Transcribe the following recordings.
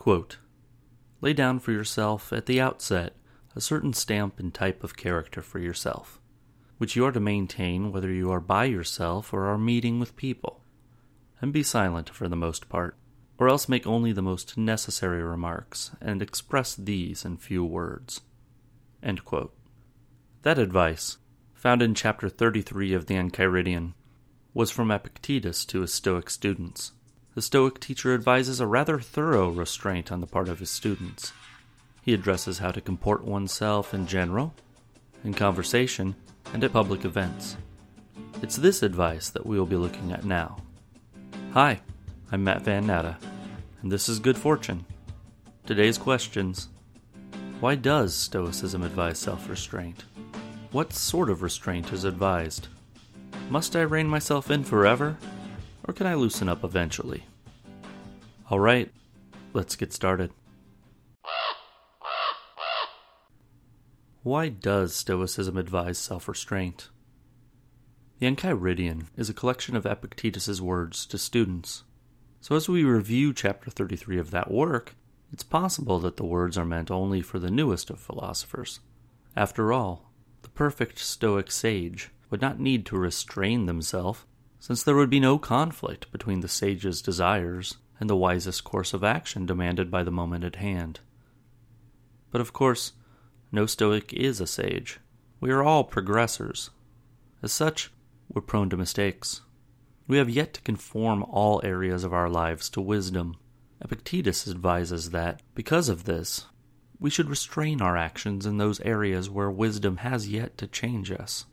Quote, Lay down for yourself at the outset a certain stamp and type of character for yourself, which you are to maintain whether you are by yourself or are meeting with people, and be silent for the most part, or else make only the most necessary remarks and express these in few words. That advice, found in chapter 33 of the Enchiridion, was from Epictetus to his Stoic students. The Stoic teacher advises a rather thorough restraint on the part of his students. He addresses how to comport oneself in general, in conversation, and at public events. It's this advice that we will be looking at now. Hi, I'm Matt Van Natta, and this is Good Fortune. Today's questions Why does Stoicism advise self restraint? What sort of restraint is advised? Must I rein myself in forever? Or can I loosen up eventually? Alright, let's get started. Why does Stoicism advise self restraint? The Enchiridion is a collection of Epictetus's words to students. So, as we review chapter 33 of that work, it's possible that the words are meant only for the newest of philosophers. After all, the perfect Stoic sage would not need to restrain themselves, since there would be no conflict between the sage's desires and the wisest course of action demanded by the moment at hand. But of course, no Stoic is a sage. We are all progressors. As such, we're prone to mistakes. We have yet to conform all areas of our lives to wisdom. Epictetus advises that, because of this, we should restrain our actions in those areas where wisdom has yet to change us.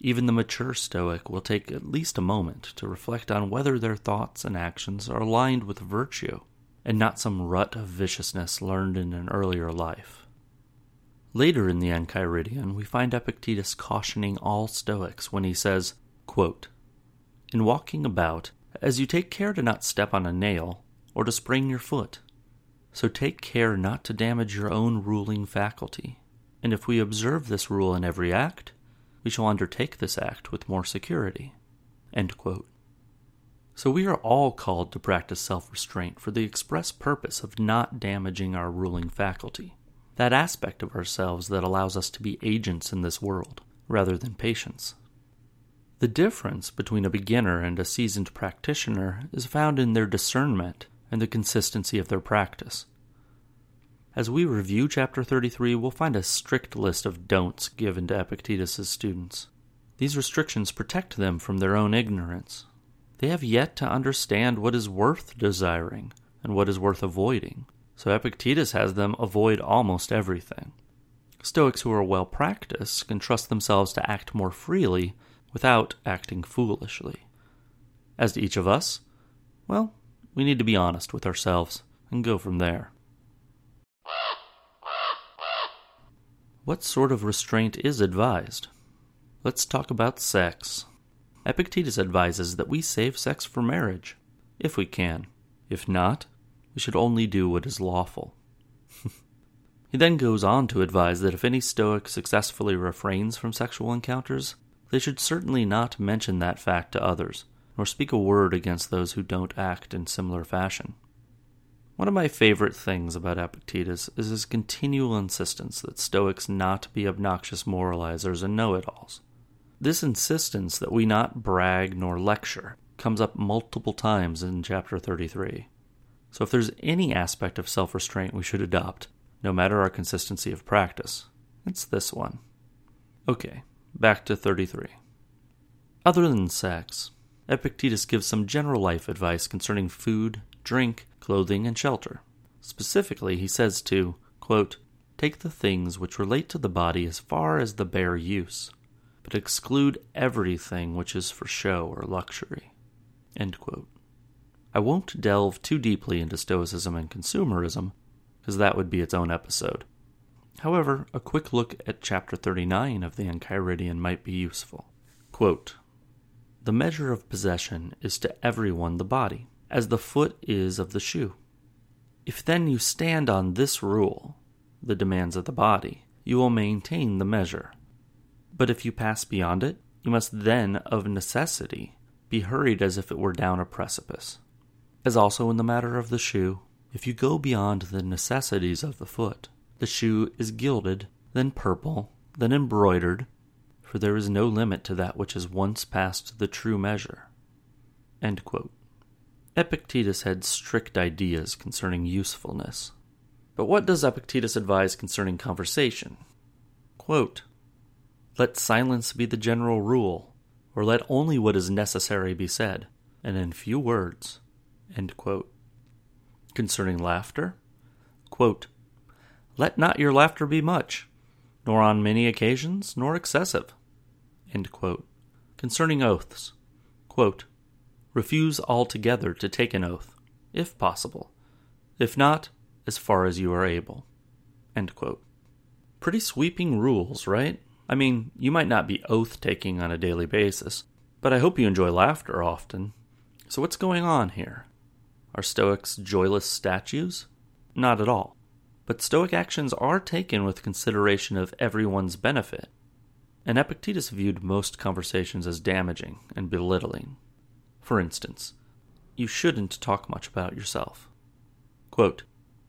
Even the mature Stoic will take at least a moment to reflect on whether their thoughts and actions are aligned with virtue, and not some rut of viciousness learned in an earlier life. Later in the Enchiridion, we find Epictetus cautioning all Stoics when he says, quote, In walking about, as you take care to not step on a nail, or to sprain your foot, so take care not to damage your own ruling faculty. And if we observe this rule in every act, we shall undertake this act with more security. So we are all called to practice self restraint for the express purpose of not damaging our ruling faculty that aspect of ourselves that allows us to be agents in this world, rather than patients. The difference between a beginner and a seasoned practitioner is found in their discernment and the consistency of their practice. As we review chapter 33, we'll find a strict list of don'ts given to Epictetus' students. These restrictions protect them from their own ignorance. They have yet to understand what is worth desiring and what is worth avoiding so Epictetus has them avoid almost everything. Stoics who are well practiced can trust themselves to act more freely without acting foolishly. As to each of us, well, we need to be honest with ourselves and go from there. What sort of restraint is advised? Let's talk about sex. Epictetus advises that we save sex for marriage, if we can. If not, we should only do what is lawful. he then goes on to advise that if any Stoic successfully refrains from sexual encounters, they should certainly not mention that fact to others, nor speak a word against those who don't act in similar fashion. One of my favorite things about Epictetus is his continual insistence that Stoics not be obnoxious moralizers and know it alls. This insistence that we not brag nor lecture comes up multiple times in chapter 33. So, if there's any aspect of self restraint we should adopt, no matter our consistency of practice, it's this one. Okay, back to 33. Other than sex, Epictetus gives some general life advice concerning food, drink, clothing, and shelter. Specifically, he says to, quote, Take the things which relate to the body as far as the bare use, but exclude everything which is for show or luxury. I won't delve too deeply into Stoicism and consumerism, because that would be its own episode. However, a quick look at chapter 39 of the Enchiridion might be useful. Quote, the measure of possession is to everyone the body, as the foot is of the shoe. If then you stand on this rule, the demands of the body, you will maintain the measure. But if you pass beyond it, you must then, of necessity, be hurried as if it were down a precipice. As also in the matter of the shoe, If you go beyond the necessities of the foot, the shoe is gilded, then purple, then embroidered, for there is no limit to that which is once past the true measure. Epictetus had strict ideas concerning usefulness. But what does Epictetus advise concerning conversation? Quote, let silence be the general rule, or let only what is necessary be said, and in few words. Concerning laughter, quote, let not your laughter be much, nor on many occasions, nor excessive. Concerning oaths, quote, refuse altogether to take an oath, if possible. If not, as far as you are able. Pretty sweeping rules, right? I mean, you might not be oath taking on a daily basis, but I hope you enjoy laughter often. So, what's going on here? Are Stoics joyless statues? Not at all. But Stoic actions are taken with consideration of everyone's benefit. And Epictetus viewed most conversations as damaging and belittling. For instance, you shouldn't talk much about yourself. Quote,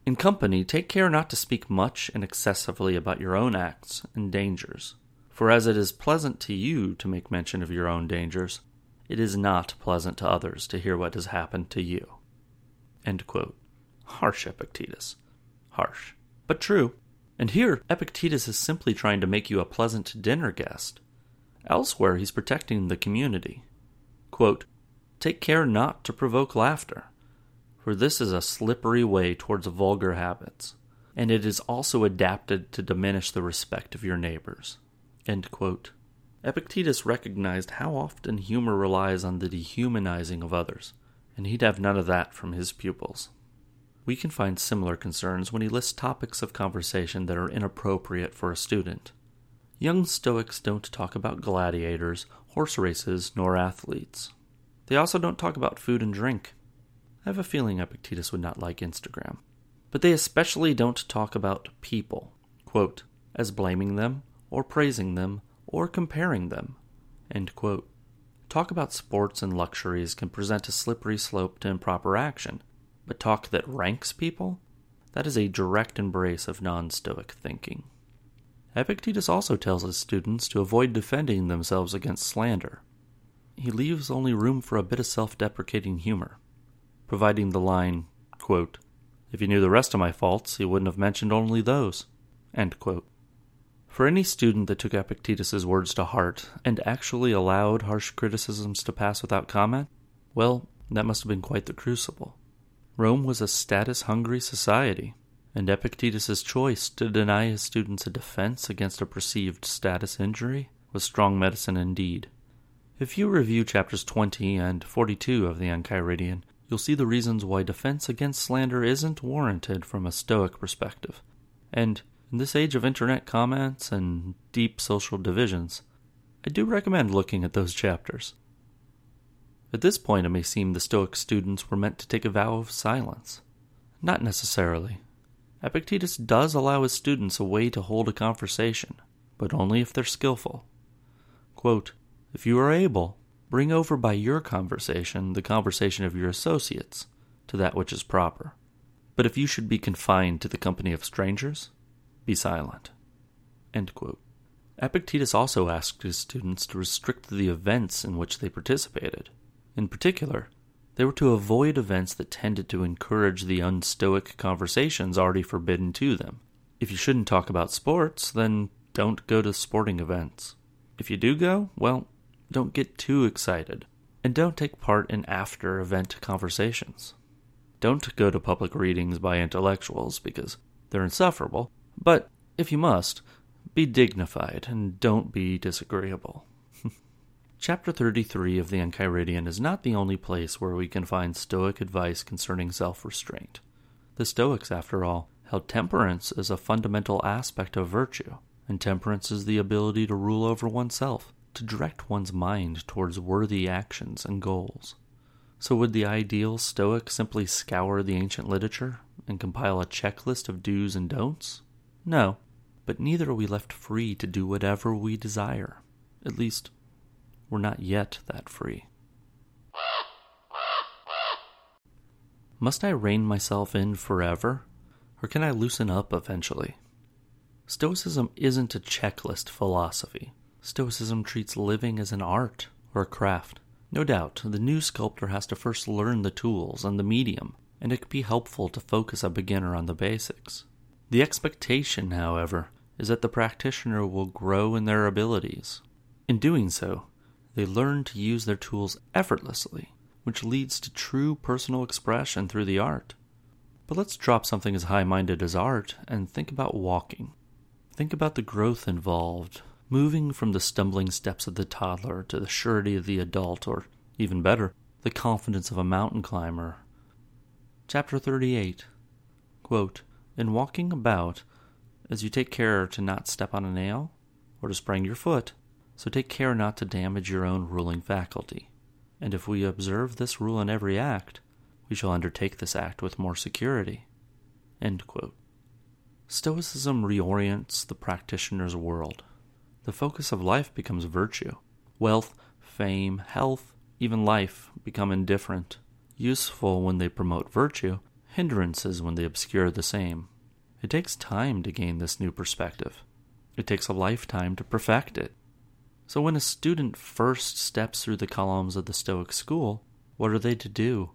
in company, take care not to speak much and excessively about your own acts and dangers, for as it is pleasant to you to make mention of your own dangers, it is not pleasant to others to hear what has happened to you. Harsh Epictetus. Harsh, but true. And here, Epictetus is simply trying to make you a pleasant dinner guest. Elsewhere, he's protecting the community. Quote, Take care not to provoke laughter, for this is a slippery way towards vulgar habits, and it is also adapted to diminish the respect of your neighbors. Epictetus recognized how often humor relies on the dehumanizing of others, and he'd have none of that from his pupils. We can find similar concerns when he lists topics of conversation that are inappropriate for a student. Young Stoics don't talk about gladiators, horse races, nor athletes. They also don't talk about food and drink. I have a feeling Epictetus would not like Instagram. But they especially don't talk about people, quote, as blaming them or praising them, or comparing them. end quote. Talk about sports and luxuries can present a slippery slope to improper action, but talk that ranks people? That is a direct embrace of non Stoic thinking. Epictetus also tells his students to avoid defending themselves against slander. He leaves only room for a bit of self deprecating humor, providing the line, quote, If you knew the rest of my faults, you wouldn't have mentioned only those. For any student that took Epictetus's words to heart and actually allowed harsh criticisms to pass without comment, well, that must have been quite the crucible. Rome was a status hungry society, and Epictetus's choice to deny his students a defense against a perceived status injury was strong medicine indeed. If you review chapters 20 and 42 of the Enchiridion, you'll see the reasons why defense against slander isn't warranted from a Stoic perspective, and in this age of internet comments and deep social divisions, I do recommend looking at those chapters. At this point, it may seem the Stoic students were meant to take a vow of silence. Not necessarily. Epictetus does allow his students a way to hold a conversation, but only if they're skillful. Quote, if you are able, bring over by your conversation the conversation of your associates to that which is proper. But if you should be confined to the company of strangers, be silent. Epictetus also asked his students to restrict the events in which they participated. In particular, they were to avoid events that tended to encourage the unstoic conversations already forbidden to them. If you shouldn't talk about sports, then don't go to sporting events. If you do go, well, don't get too excited. And don't take part in after event conversations. Don't go to public readings by intellectuals because they're insufferable but if you must, be dignified and don't be disagreeable. Chapter 33 of the Enchiridion is not the only place where we can find Stoic advice concerning self restraint. The Stoics, after all, held temperance as a fundamental aspect of virtue, and temperance is the ability to rule over oneself, to direct one's mind towards worthy actions and goals. So, would the ideal Stoic simply scour the ancient literature and compile a checklist of do's and don'ts? No, but neither are we left free to do whatever we desire. At least, we're not yet that free. Must I rein myself in forever, or can I loosen up eventually? Stoicism isn't a checklist philosophy. Stoicism treats living as an art or a craft. No doubt, the new sculptor has to first learn the tools and the medium, and it can be helpful to focus a beginner on the basics. The expectation, however, is that the practitioner will grow in their abilities. In doing so, they learn to use their tools effortlessly, which leads to true personal expression through the art. But let's drop something as high minded as art and think about walking. Think about the growth involved, moving from the stumbling steps of the toddler to the surety of the adult, or even better, the confidence of a mountain climber. Chapter 38 Quote, In walking about, as you take care to not step on a nail or to sprain your foot, so take care not to damage your own ruling faculty. And if we observe this rule in every act, we shall undertake this act with more security. Stoicism reorients the practitioner's world. The focus of life becomes virtue. Wealth, fame, health, even life become indifferent, useful when they promote virtue, hindrances when they obscure the same. It takes time to gain this new perspective. It takes a lifetime to perfect it. So, when a student first steps through the columns of the Stoic school, what are they to do?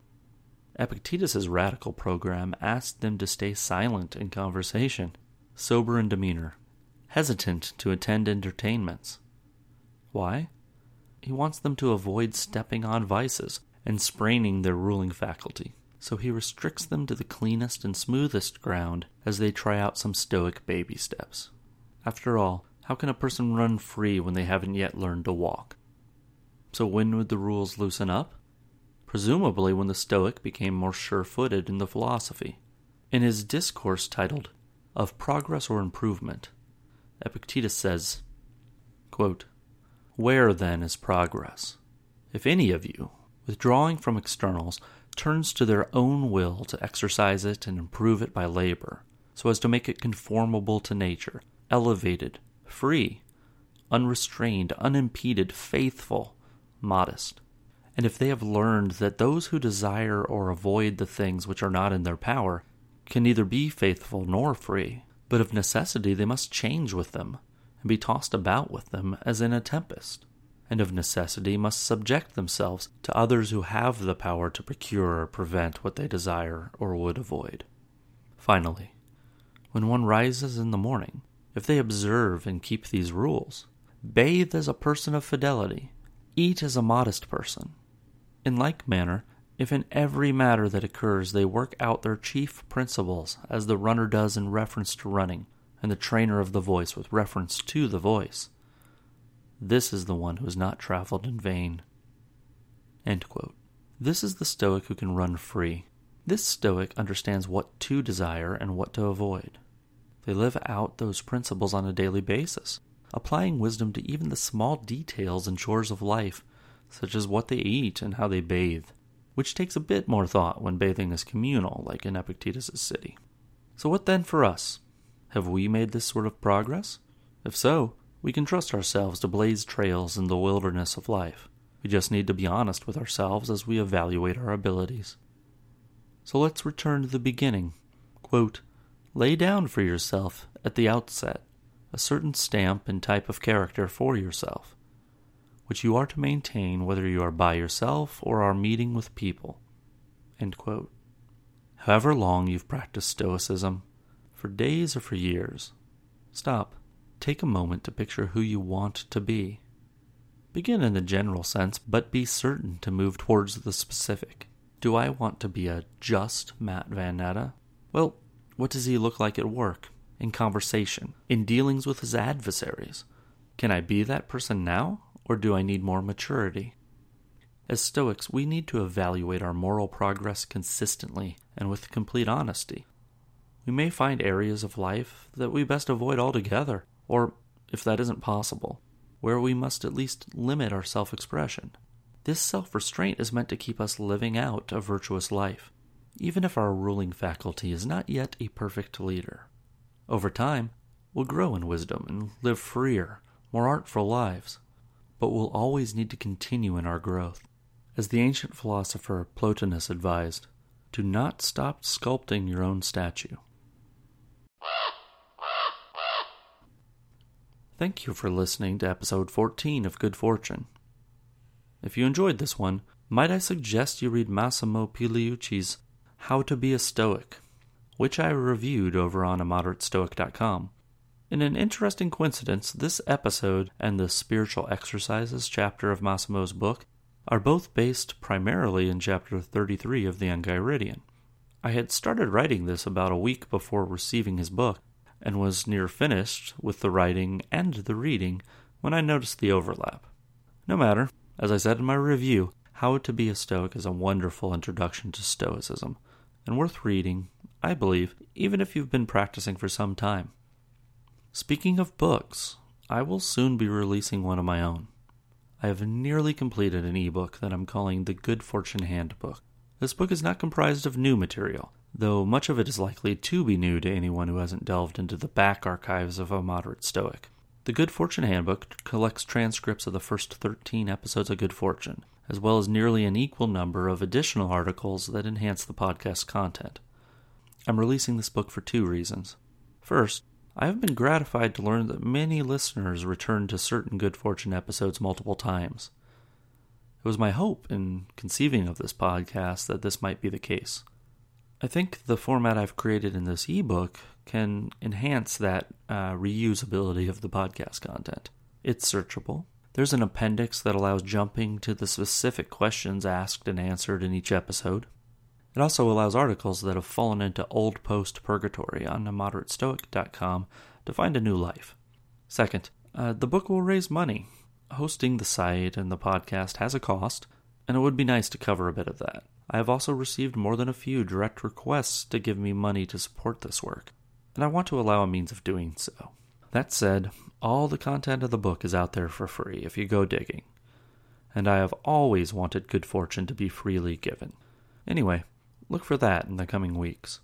Epictetus's radical program asked them to stay silent in conversation, sober in demeanor, hesitant to attend entertainments. Why? He wants them to avoid stepping on vices and spraining their ruling faculty so he restricts them to the cleanest and smoothest ground as they try out some stoic baby steps. After all, how can a person run free when they haven't yet learned to walk? So, when would the rules loosen up? Presumably, when the Stoic became more sure footed in the philosophy. In his discourse titled, Of Progress or Improvement, Epictetus says, quote, Where then is progress? If any of you, withdrawing from externals, turns to their own will to exercise it and improve it by labor, so as to make it conformable to nature, elevated, free, unrestrained, unimpeded, faithful, modest. And if they have learned that those who desire or avoid the things which are not in their power can neither be faithful nor free, but of necessity they must change with them, and be tossed about with them as in a tempest and of necessity must subject themselves to others who have the power to procure or prevent what they desire or would avoid. Finally, when one rises in the morning, if they observe and keep these rules, bathe as a person of fidelity, eat as a modest person. In like manner, if in every matter that occurs they work out their chief principles as the runner does in reference to running, and the trainer of the voice with reference to the voice, this is the one who has not traveled in vain. This is the Stoic who can run free. This Stoic understands what to desire and what to avoid. They live out those principles on a daily basis, applying wisdom to even the small details and chores of life, such as what they eat and how they bathe, which takes a bit more thought when bathing is communal, like in Epictetus's city. So, what then for us? Have we made this sort of progress? If so, we can trust ourselves to blaze trails in the wilderness of life. We just need to be honest with ourselves as we evaluate our abilities. So let's return to the beginning. Quote, Lay down for yourself, at the outset, a certain stamp and type of character for yourself, which you are to maintain whether you are by yourself or are meeting with people. However long you've practiced Stoicism, for days or for years, stop Take a moment to picture who you want to be. Begin in the general sense, but be certain to move towards the specific. Do I want to be a just Matt Van Natta? Well, what does he look like at work, in conversation, in dealings with his adversaries? Can I be that person now, or do I need more maturity? As Stoics, we need to evaluate our moral progress consistently and with complete honesty. We may find areas of life that we best avoid altogether, or, if that isn't possible, where we must at least limit our self expression. This self restraint is meant to keep us living out a virtuous life, even if our ruling faculty is not yet a perfect leader. Over time, we'll grow in wisdom and live freer, more artful lives, but we'll always need to continue in our growth. As the ancient philosopher Plotinus advised, Do not stop sculpting your own statue. Thank you for listening to episode 14 of Good Fortune. If you enjoyed this one, might I suggest you read Massimo Pigliucci's How to Be a Stoic, which I reviewed over on immoderatestoic.com. In an interesting coincidence, this episode and the Spiritual Exercises chapter of Massimo's book are both based primarily in chapter 33 of the Enchiridion. I had started writing this about a week before receiving his book, and was near finished with the writing and the reading when I noticed the overlap. No matter, as I said in my review, How to Be a Stoic is a wonderful introduction to Stoicism, and worth reading, I believe, even if you've been practicing for some time. Speaking of books, I will soon be releasing one of my own. I have nearly completed an ebook that I'm calling the Good Fortune Handbook. This book is not comprised of new material, though much of it is likely to be new to anyone who hasn't delved into the back archives of Immoderate Stoic. The Good Fortune Handbook collects transcripts of the first 13 episodes of Good Fortune, as well as nearly an equal number of additional articles that enhance the podcast content. I'm releasing this book for two reasons. First, I have been gratified to learn that many listeners return to certain Good Fortune episodes multiple times. It was my hope in conceiving of this podcast that this might be the case. I think the format I've created in this ebook can enhance that uh, reusability of the podcast content. It's searchable. There's an appendix that allows jumping to the specific questions asked and answered in each episode. It also allows articles that have fallen into old post purgatory on immoderatestoic.com to find a new life. Second, uh, the book will raise money. Hosting the site and the podcast has a cost, and it would be nice to cover a bit of that. I have also received more than a few direct requests to give me money to support this work, and I want to allow a means of doing so. That said, all the content of the book is out there for free if you go digging, and I have always wanted good fortune to be freely given. Anyway, Look for that in the coming weeks.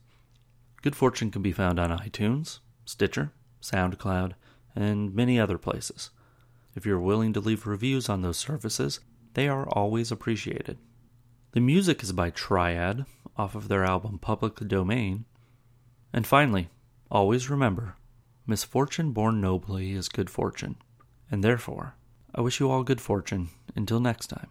Good Fortune can be found on iTunes, Stitcher, SoundCloud, and many other places. If you're willing to leave reviews on those services, they are always appreciated. The music is by Triad off of their album Public Domain. And finally, always remember misfortune borne nobly is good fortune. And therefore, I wish you all good fortune until next time.